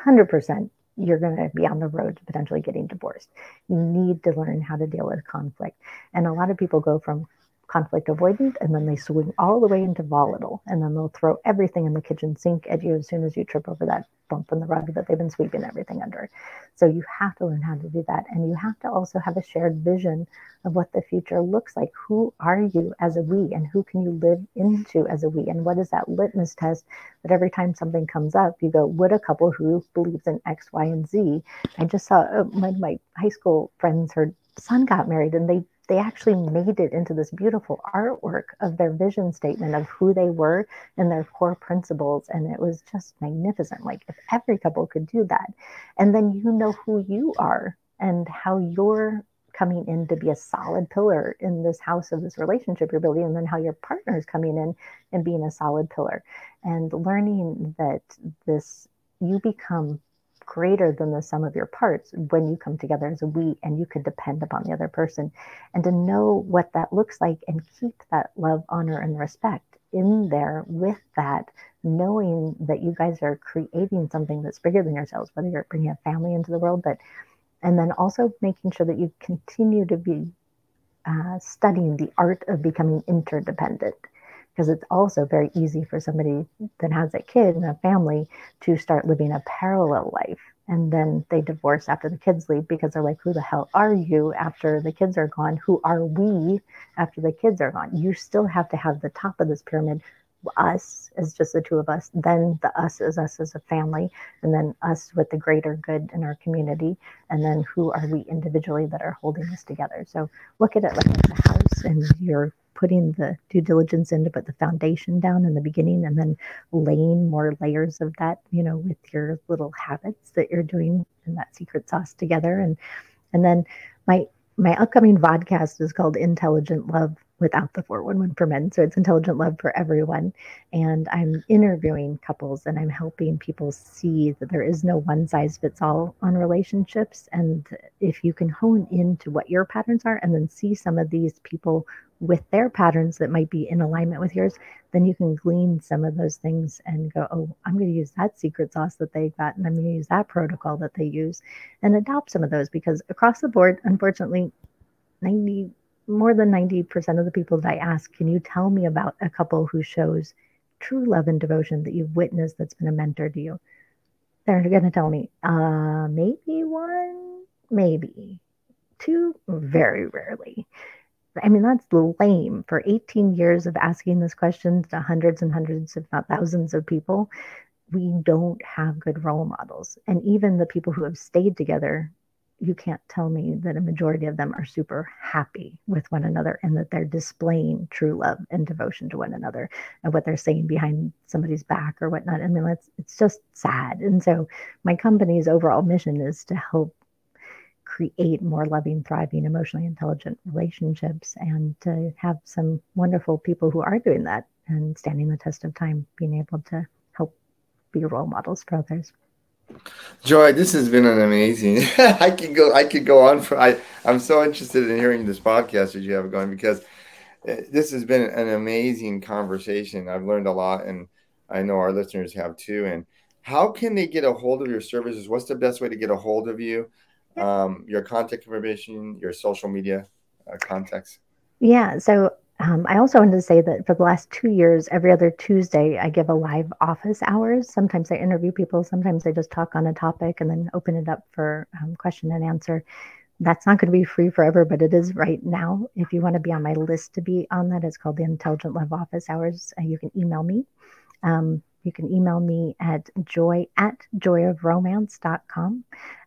100%, you're going to be on the road to potentially getting divorced. You need to learn how to deal with conflict. And a lot of people go from conflict avoidant, and then they swing all the way into volatile, and then they'll throw everything in the kitchen sink at you as soon as you trip over that bump in the rug that they've been sweeping everything under. So you have to learn how to do that, and you have to also have a shared vision of what the future looks like. Who are you as a we, and who can you live into as a we, and what is that litmus test that every time something comes up, you go, would a couple who believes in X, Y, and Z? I just saw uh, my, my high school friends, her son got married, and they they actually made it into this beautiful artwork of their vision statement of who they were and their core principles. And it was just magnificent. Like, if every couple could do that, and then you know who you are and how you're coming in to be a solid pillar in this house of this relationship you're building, and then how your partner is coming in and being a solid pillar, and learning that this you become greater than the sum of your parts when you come together as a we and you could depend upon the other person. And to know what that looks like and keep that love honor and respect in there with that knowing that you guys are creating something that's bigger than yourselves whether you're bringing a family into the world but and then also making sure that you continue to be uh, studying the art of becoming interdependent because it's also very easy for somebody that has a kid and a family to start living a parallel life. And then they divorce after the kids leave because they're like who the hell are you? after the kids are gone. Who are we? after the kids are gone. You still have to have the top of this pyramid. Us as just the two of us then the us is us as a family and then us with the greater good in our community and then who are we individually that are holding this together. So look at it like a house and you're putting the due diligence in to put the foundation down in the beginning and then laying more layers of that, you know, with your little habits that you're doing and that secret sauce together. And and then my my upcoming vodcast is called Intelligent Love without the 411 for men. So it's intelligent love for everyone. And I'm interviewing couples and I'm helping people see that there is no one size fits all on relationships. And if you can hone into what your patterns are and then see some of these people with their patterns that might be in alignment with yours, then you can glean some of those things and go, oh, I'm going to use that secret sauce that they've got, and I'm going to use that protocol that they use, and adopt some of those because across the board, unfortunately, 90 more than 90% of the people that I ask, can you tell me about a couple who shows true love and devotion that you've witnessed that's been a mentor to you? They're going to tell me, uh, maybe one, maybe two, very rarely. I mean, that's lame. For 18 years of asking this question to hundreds and hundreds, if not thousands of people, we don't have good role models. And even the people who have stayed together, you can't tell me that a majority of them are super happy with one another and that they're displaying true love and devotion to one another and what they're saying behind somebody's back or whatnot. I mean, it's, it's just sad. And so my company's overall mission is to help create more loving, thriving, emotionally intelligent relationships and to have some wonderful people who are doing that and standing the test of time, being able to help be role models for others. Joy, this has been an amazing. I can go. I could go on for. I. I'm so interested in hearing this podcast that you have going because uh, this has been an amazing conversation. I've learned a lot, and I know our listeners have too. And how can they get a hold of your services? What's the best way to get a hold of you? um, your contact information, your social media uh, contacts? Yeah. So um, I also wanted to say that for the last two years, every other Tuesday, I give a live office hours. Sometimes I interview people, sometimes I just talk on a topic and then open it up for um, question and answer. That's not going to be free forever, but it is right now. If you want to be on my list to be on that, it's called the Intelligent Love Office Hours. Uh, you can email me. Um, you can email me at joy at joyofromance.com.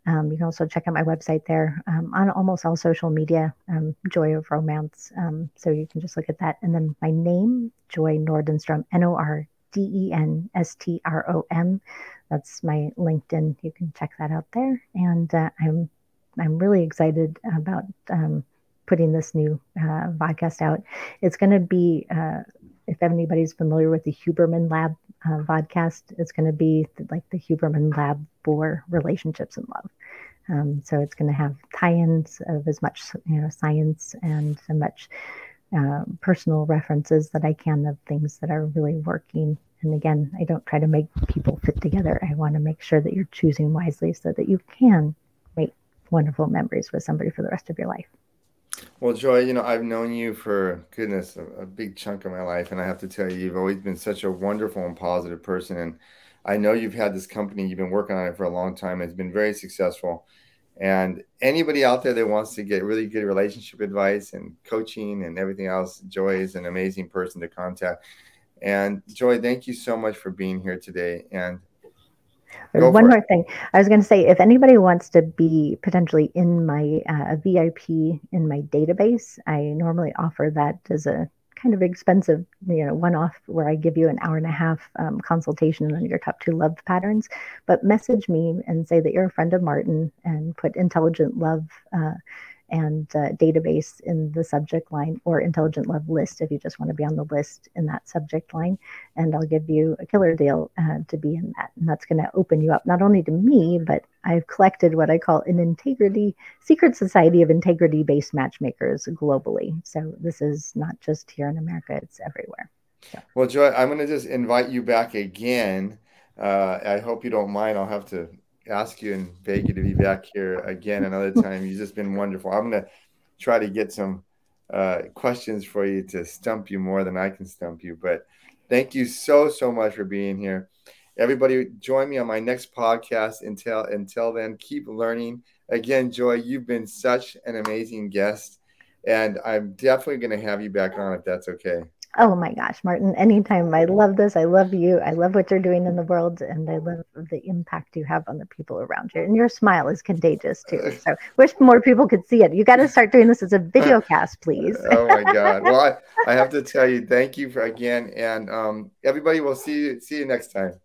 Um, you can also check out my website there um, on almost all social media, um, Joy of Romance. Um, so you can just look at that. And then my name, Joy Nordenstrom, N O R D E N S T R O M. That's my LinkedIn. You can check that out there. And uh, I'm I'm really excited about um, putting this new uh, podcast out. It's going to be, uh, if anybody's familiar with the Huberman Lab uh, podcast, it's going to be like the Huberman Lab for relationships and love. Um, so it's going to have tie-ins of as much you know science and as much uh, personal references that I can of things that are really working. And again, I don't try to make people fit together. I want to make sure that you're choosing wisely so that you can make wonderful memories with somebody for the rest of your life. Well, Joy, you know, I've known you for goodness, a, a, big chunk of my life. And I have to tell you, you've always been such a wonderful and positive person. And I know you've had this company, you've been working on it for a long time. It's been very successful. And anybody out there that wants to get really good relationship advice and coaching and everything else, Joy is an amazing person to contact. And Joy, thank you so much for being here today. And one more it. thing. I was going to say, if anybody wants to be potentially in my uh, VIP in my database, I normally offer that as a kind of expensive, you know, one off where I give you an hour and a half um, consultation on your top two love patterns. But message me and say that you're a friend of Martin and put intelligent love uh, and uh, database in the subject line or intelligent love list if you just want to be on the list in that subject line. And I'll give you a killer deal uh, to be in that. And that's going to open you up not only to me, but I've collected what I call an integrity secret society of integrity based matchmakers globally. So this is not just here in America, it's everywhere. So. Well, Joy, I'm going to just invite you back again. Uh, I hope you don't mind. I'll have to ask you and beg you to be back here again another time. You've just been wonderful. I'm going to try to get some uh, questions for you to stump you more than I can stump you. But thank you so, so much for being here. Everybody, join me on my next podcast. Until until then, keep learning. Again, Joy, you've been such an amazing guest, and I'm definitely going to have you back on if that's okay. Oh my gosh, Martin, anytime. I love this. I love you. I love what you're doing in the world and I love the impact you have on the people around you. And your smile is contagious too. So wish more people could see it. You got to start doing this as a video cast, please. oh my God. Well, I, I, have to tell you, thank you for again. And um, everybody will see you, see you next time.